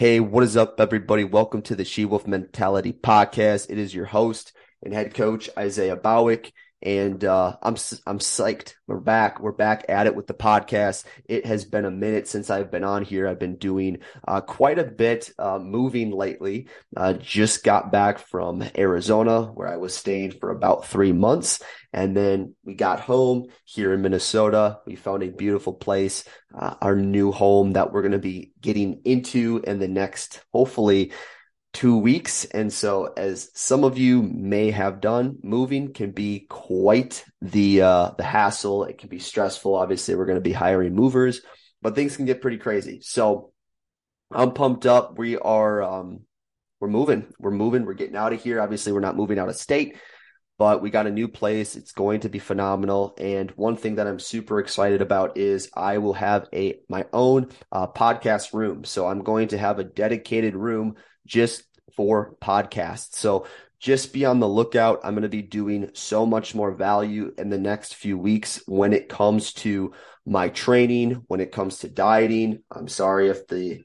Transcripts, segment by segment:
Hey, what is up, everybody? Welcome to the She Wolf Mentality Podcast. It is your host and head coach, Isaiah Bowick. And uh, I'm I'm psyched. We're back. We're back at it with the podcast. It has been a minute since I've been on here. I've been doing uh, quite a bit uh, moving lately. Uh, just got back from Arizona, where I was staying for about three months, and then we got home here in Minnesota. We found a beautiful place, uh, our new home that we're going to be getting into in the next, hopefully two weeks. And so, as some of you may have done, moving can be quite the uh, the hassle. It can be stressful. Obviously, we're going to be hiring movers, but things can get pretty crazy. So, I'm pumped up. We are um, we're moving. We're moving. We're getting out of here. Obviously, we're not moving out of state. But we got a new place. It's going to be phenomenal. And one thing that I'm super excited about is I will have a my own uh, podcast room. So I'm going to have a dedicated room just for podcasts. So just be on the lookout. I'm going to be doing so much more value in the next few weeks when it comes to my training, when it comes to dieting. I'm sorry if the,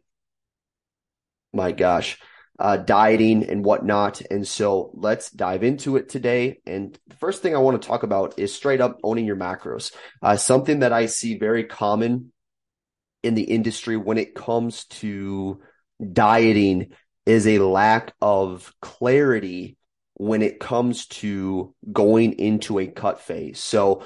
my gosh, uh, dieting and whatnot. And so let's dive into it today. And the first thing I want to talk about is straight up owning your macros. Uh, something that I see very common in the industry when it comes to dieting is a lack of clarity when it comes to going into a cut phase. So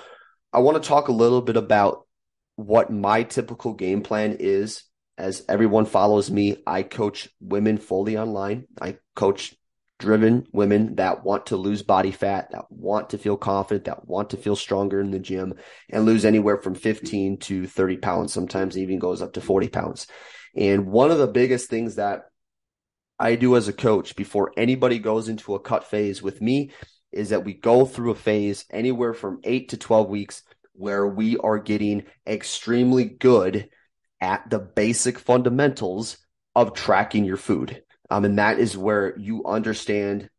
I want to talk a little bit about what my typical game plan is. As everyone follows me, I coach women fully online. I coach driven women that want to lose body fat, that want to feel confident, that want to feel stronger in the gym and lose anywhere from 15 to 30 pounds. Sometimes even goes up to 40 pounds. And one of the biggest things that I do as a coach before anybody goes into a cut phase with me is that we go through a phase anywhere from eight to 12 weeks where we are getting extremely good at the basic fundamentals of tracking your food. Um, and that is where you understand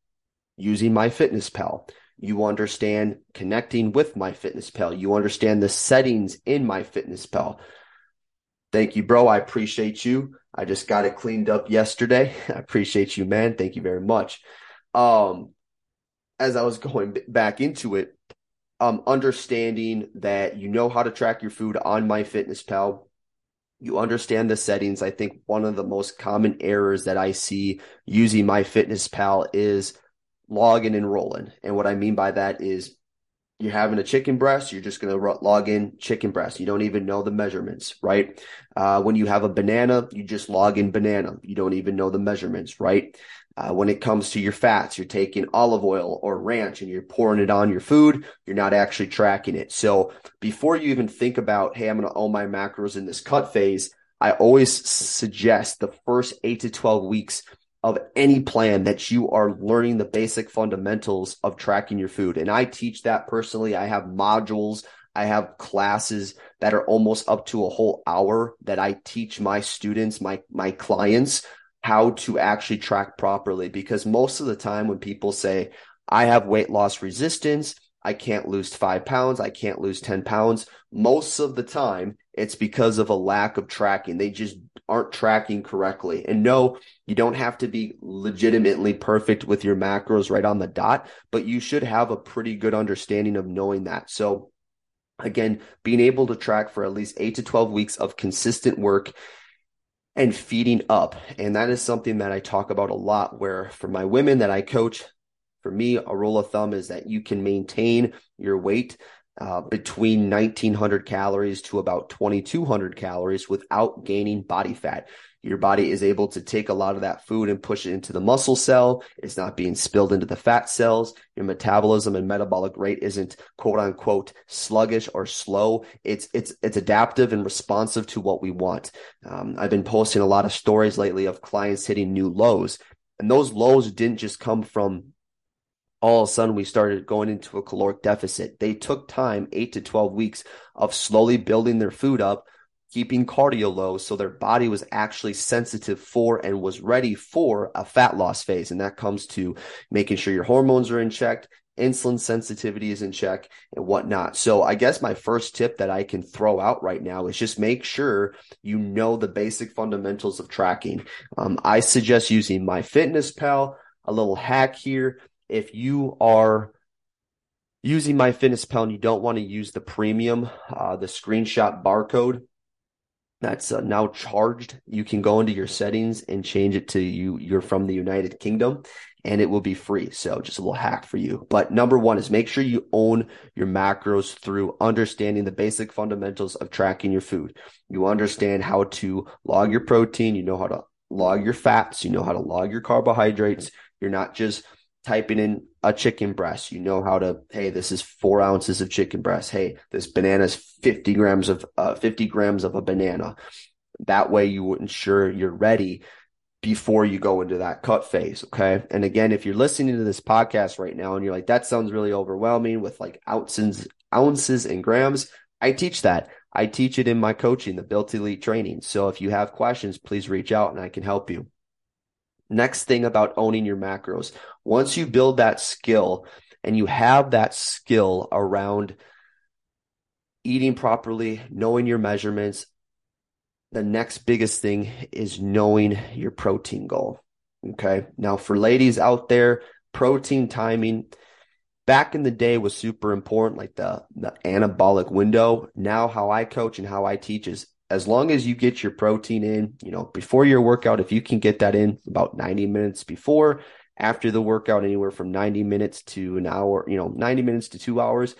using MyFitnessPal. You understand connecting with MyFitnessPal. You understand the settings in MyFitnessPal. Thank you, bro. I appreciate you. I just got it cleaned up yesterday. I appreciate you, man. Thank you very much. Um, as I was going back into it, um, understanding that you know how to track your food on MyFitnessPal, you understand the settings. I think one of the most common errors that I see using MyFitnessPal is logging and rolling. And what I mean by that is you're having a chicken breast, you're just going to log in chicken breast. You don't even know the measurements, right? Uh, when you have a banana, you just log in banana. You don't even know the measurements, right? Uh, when it comes to your fats, you're taking olive oil or ranch and you're pouring it on your food. You're not actually tracking it. So before you even think about, hey, I'm going to own my macros in this cut phase, I always suggest the first eight to 12 weeks of any plan that you are learning the basic fundamentals of tracking your food. And I teach that personally. I have modules, I have classes that are almost up to a whole hour that I teach my students, my my clients how to actually track properly because most of the time when people say I have weight loss resistance, I can't lose 5 pounds, I can't lose 10 pounds, most of the time it's because of a lack of tracking. They just aren't tracking correctly. And no, you don't have to be legitimately perfect with your macros right on the dot, but you should have a pretty good understanding of knowing that. So again, being able to track for at least eight to 12 weeks of consistent work and feeding up. And that is something that I talk about a lot where for my women that I coach, for me, a rule of thumb is that you can maintain your weight uh, between 1900 calories to about 2200 calories without gaining body fat. Your body is able to take a lot of that food and push it into the muscle cell. It's not being spilled into the fat cells. Your metabolism and metabolic rate isn't quote unquote sluggish or slow. It's, it's, it's adaptive and responsive to what we want. Um, I've been posting a lot of stories lately of clients hitting new lows and those lows didn't just come from all of a sudden we started going into a caloric deficit. They took time, eight to 12 weeks of slowly building their food up, keeping cardio low. So their body was actually sensitive for and was ready for a fat loss phase. And that comes to making sure your hormones are in check insulin sensitivity is in check and whatnot. So I guess my first tip that I can throw out right now is just make sure you know the basic fundamentals of tracking. Um, I suggest using MyFitnessPal. A little hack here. If you are using MyFitnessPal and you don't want to use the premium, uh, the screenshot barcode, that's uh, now charged. You can go into your settings and change it to you. You're from the United Kingdom and it will be free. So just a little hack for you. But number one is make sure you own your macros through understanding the basic fundamentals of tracking your food. You understand how to log your protein. You know how to log your fats. You know how to log your carbohydrates. You're not just typing in a chicken breast, you know how to, hey, this is four ounces of chicken breast. Hey, this banana is 50 grams of, uh, 50 grams of a banana. That way you ensure you're ready before you go into that cut phase. Okay. And again, if you're listening to this podcast right now and you're like, that sounds really overwhelming with like ounces, ounces and grams, I teach that. I teach it in my coaching, the Built Elite training. So if you have questions, please reach out and I can help you. Next thing about owning your macros. Once you build that skill and you have that skill around eating properly, knowing your measurements, the next biggest thing is knowing your protein goal. Okay. Now, for ladies out there, protein timing back in the day was super important, like the, the anabolic window. Now, how I coach and how I teach is as long as you get your protein in, you know, before your workout, if you can get that in about 90 minutes before, after the workout, anywhere from 90 minutes to an hour, you know, 90 minutes to two hours,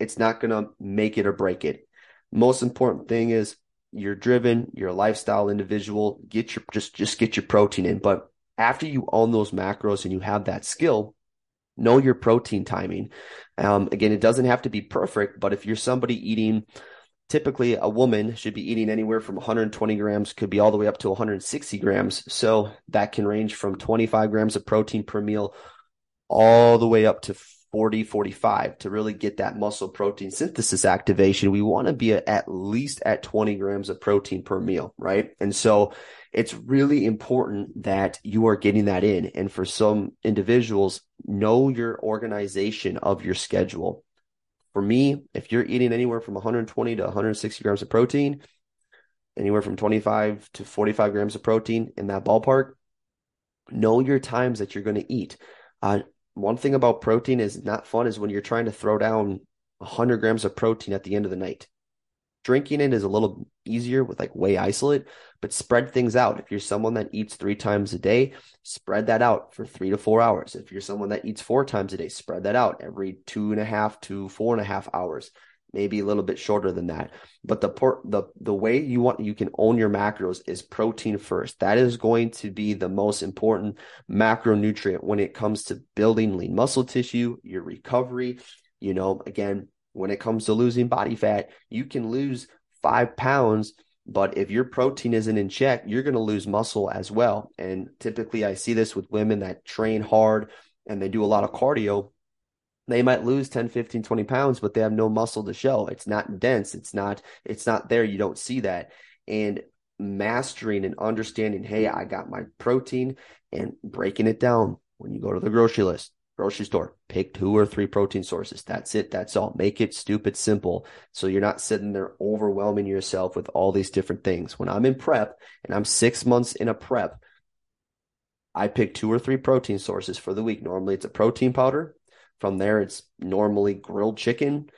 it's not going to make it or break it. Most important thing is you're driven, you're a lifestyle individual, get your, just, just get your protein in. But after you own those macros and you have that skill, know your protein timing. Um, again, it doesn't have to be perfect, but if you're somebody eating, typically a woman should be eating anywhere from 120 grams, could be all the way up to 160 grams. So that can range from 25 grams of protein per meal all the way up to 40, 45 to really get that muscle protein synthesis activation. We want to be at least at 20 grams of protein per meal, right? And so it's really important that you are getting that in. And for some individuals, know your organization of your schedule. For me, if you're eating anywhere from 120 to 160 grams of protein, anywhere from 25 to 45 grams of protein in that ballpark, know your times that you're going to eat. Uh, one thing about protein is not fun is when you're trying to throw down 100 grams of protein at the end of the night. Drinking it is a little easier with like whey isolate, but spread things out. If you're someone that eats three times a day, spread that out for three to four hours. If you're someone that eats four times a day, spread that out every two and a half to four and a half hours maybe a little bit shorter than that. But the por- the the way you want you can own your macros is protein first. That is going to be the most important macronutrient when it comes to building lean muscle tissue, your recovery. You know, again, when it comes to losing body fat, you can lose five pounds. But if your protein isn't in check, you're going to lose muscle as well. And typically, I see this with women that train hard and they do a lot of cardio. They might lose 10 15 20 pounds but they have no muscle to show. It's not dense. It's not it's not there. You don't see that. And mastering and understanding hey i got my protein and breaking it down when you go to the grocery list grocery store. Pick two or three protein sources. That's it. That's all. Make it stupid simple so you're not sitting there overwhelming yourself with all these different things. When i'm in prep and i'm six months in a prep i pick two or three protein sources for the week. Normally it's a protein powder. From there, it's normally grilled chicken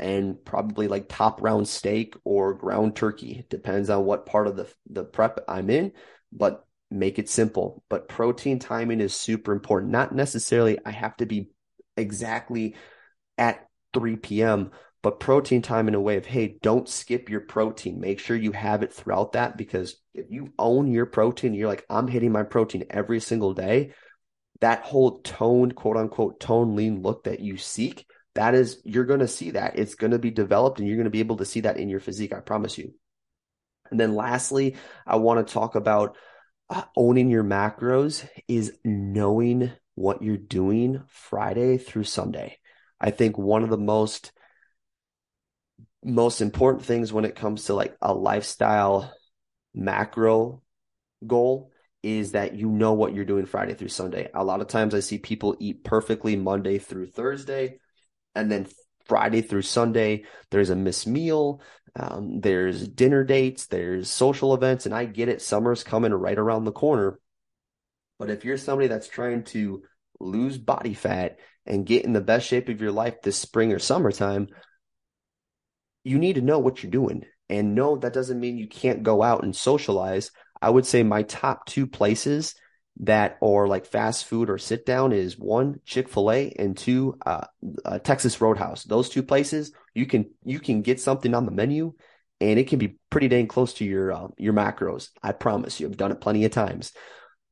and probably like top round steak or ground turkey. Depends on what part of the, the prep I'm in, but make it simple. But protein timing is super important. Not necessarily I have to be exactly at 3 p.m., but protein time in a way of, hey, don't skip your protein. Make sure you have it throughout that because if you own your protein, you're like, I'm hitting my protein every single day that whole toned, quote unquote, tone lean look that you seek, that is, you're going to see that. It's going to be developed and you're going to be able to see that in your physique. I promise you. And then lastly, I want to talk about owning your macros is knowing what you're doing Friday through Sunday. I think one of the most most important things when it comes to like a lifestyle macro goal is that you know what you're doing Friday through Sunday. A lot of times I see people eat perfectly Monday through Thursday, and then Friday through Sunday, there's a missed meal, um, there's dinner dates, there's social events, and I get it. Summer's coming right around the corner. But if you're somebody that's trying to lose body fat and get in the best shape of your life this spring or summertime, you need to know what you're doing. And no, that doesn't mean you can't go out and socialize. I would say my top two places that are like fast food or sit down is one Chick Fil A and two uh, uh, Texas Roadhouse. Those two places you can you can get something on the menu, and it can be pretty dang close to your uh, your macros. I promise you, I've done it plenty of times.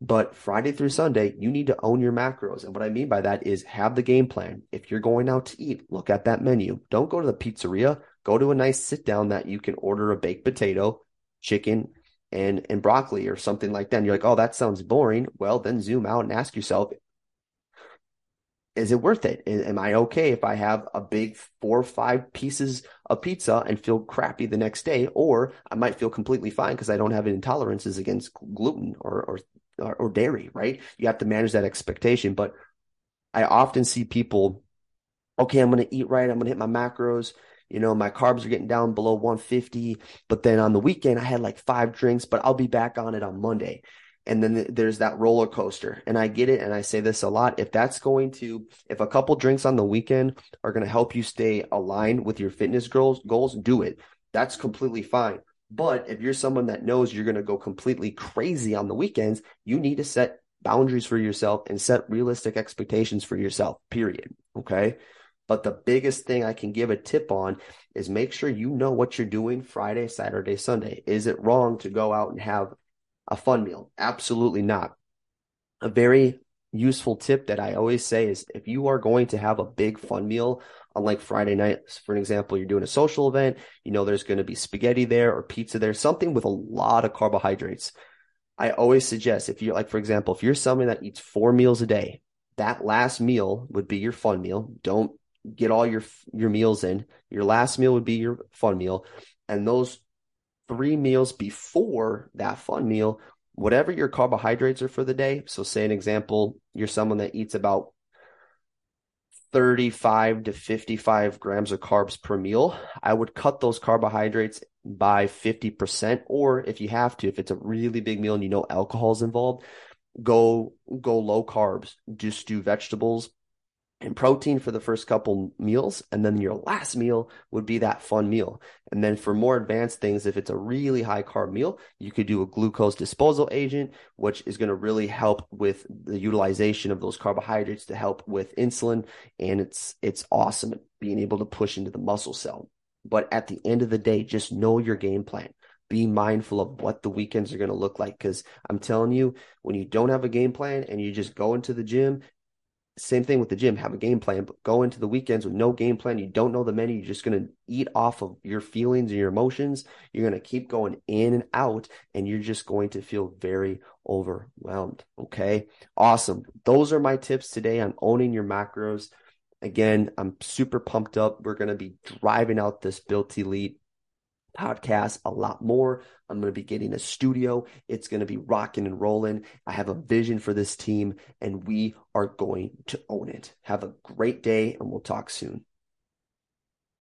But Friday through Sunday, you need to own your macros. And what I mean by that is have the game plan. If you're going out to eat, look at that menu. Don't go to the pizzeria. Go to a nice sit down that you can order a baked potato, chicken, and and broccoli or something like that. And you're like, oh, that sounds boring. Well, then zoom out and ask yourself, is it worth it? Am I okay if I have a big four or five pieces of pizza and feel crappy the next day? Or I might feel completely fine because I don't have intolerances against gluten or, or or, dairy, right? You have to manage that expectation. But I often see people, okay, I'm going to eat right. I'm going to hit my macros. You know, my carbs are getting down below 150. But then on the weekend, I had like five drinks, but I'll be back on it on Monday. And then there's that roller coaster. And I get it. And I say this a lot. If that's going to, if a couple drinks on the weekend are going to help you stay aligned with your fitness goals, goals, do it. That's completely fine. But if you're someone that knows you're going to go completely crazy on the weekends, you need to set boundaries for yourself and set realistic expectations for yourself, period. Okay. But the biggest thing I can give a tip on is make sure you know what you're doing Friday, Saturday, Sunday. Is it wrong to go out and have a fun meal? Absolutely not. A very useful tip that I always say is if you are going to have a big fun meal on like Friday night, for an example, you're doing a social event, you know, there's going to be spaghetti there or pizza there, something with a lot of carbohydrates. I always suggest if you're like, for example, if you're someone that eats four meals a day, that last meal would be your fun meal. Don't get all your your meals in. Your last meal would be your fun meal, and those three meals before that fun meal, whatever your carbohydrates are for the day. So, say an example, you're someone that eats about 35 to 55 grams of carbs per meal, I would cut those carbohydrates by 50%. Or if you have to, if it's a really big meal and you know alcohol is involved, go go low carbs. Just do vegetables and protein for the first couple meals. And then your last meal would be that fun meal. And then for more advanced things, if it's a really high carb meal, you could do a glucose disposal agent, which is going to really help with the utilization of those carbohydrates to help with insulin. And it's, it's awesome being able to push into the muscle cell. But at the end of the day, just know your game plan be mindful of what the weekends are going to look like. Because I'm telling you, when you don't have a game plan and you just go into the gym same thing with the gym. Have a game plan, but go into the weekends with no game plan. You don't know the menu. You're just going to eat off of your feelings and your emotions. You're going to keep going in and out, and you're just going to feel very overwhelmed. Okay. Awesome. Those are my tips today on owning your macros. Again, I'm super pumped up. We're going to be driving out this Built Elite podcast a lot more. I'm going to be getting a studio. It's going to be rocking and rolling. I have a vision for this team and we are going to own it. Have a great day and we'll talk soon.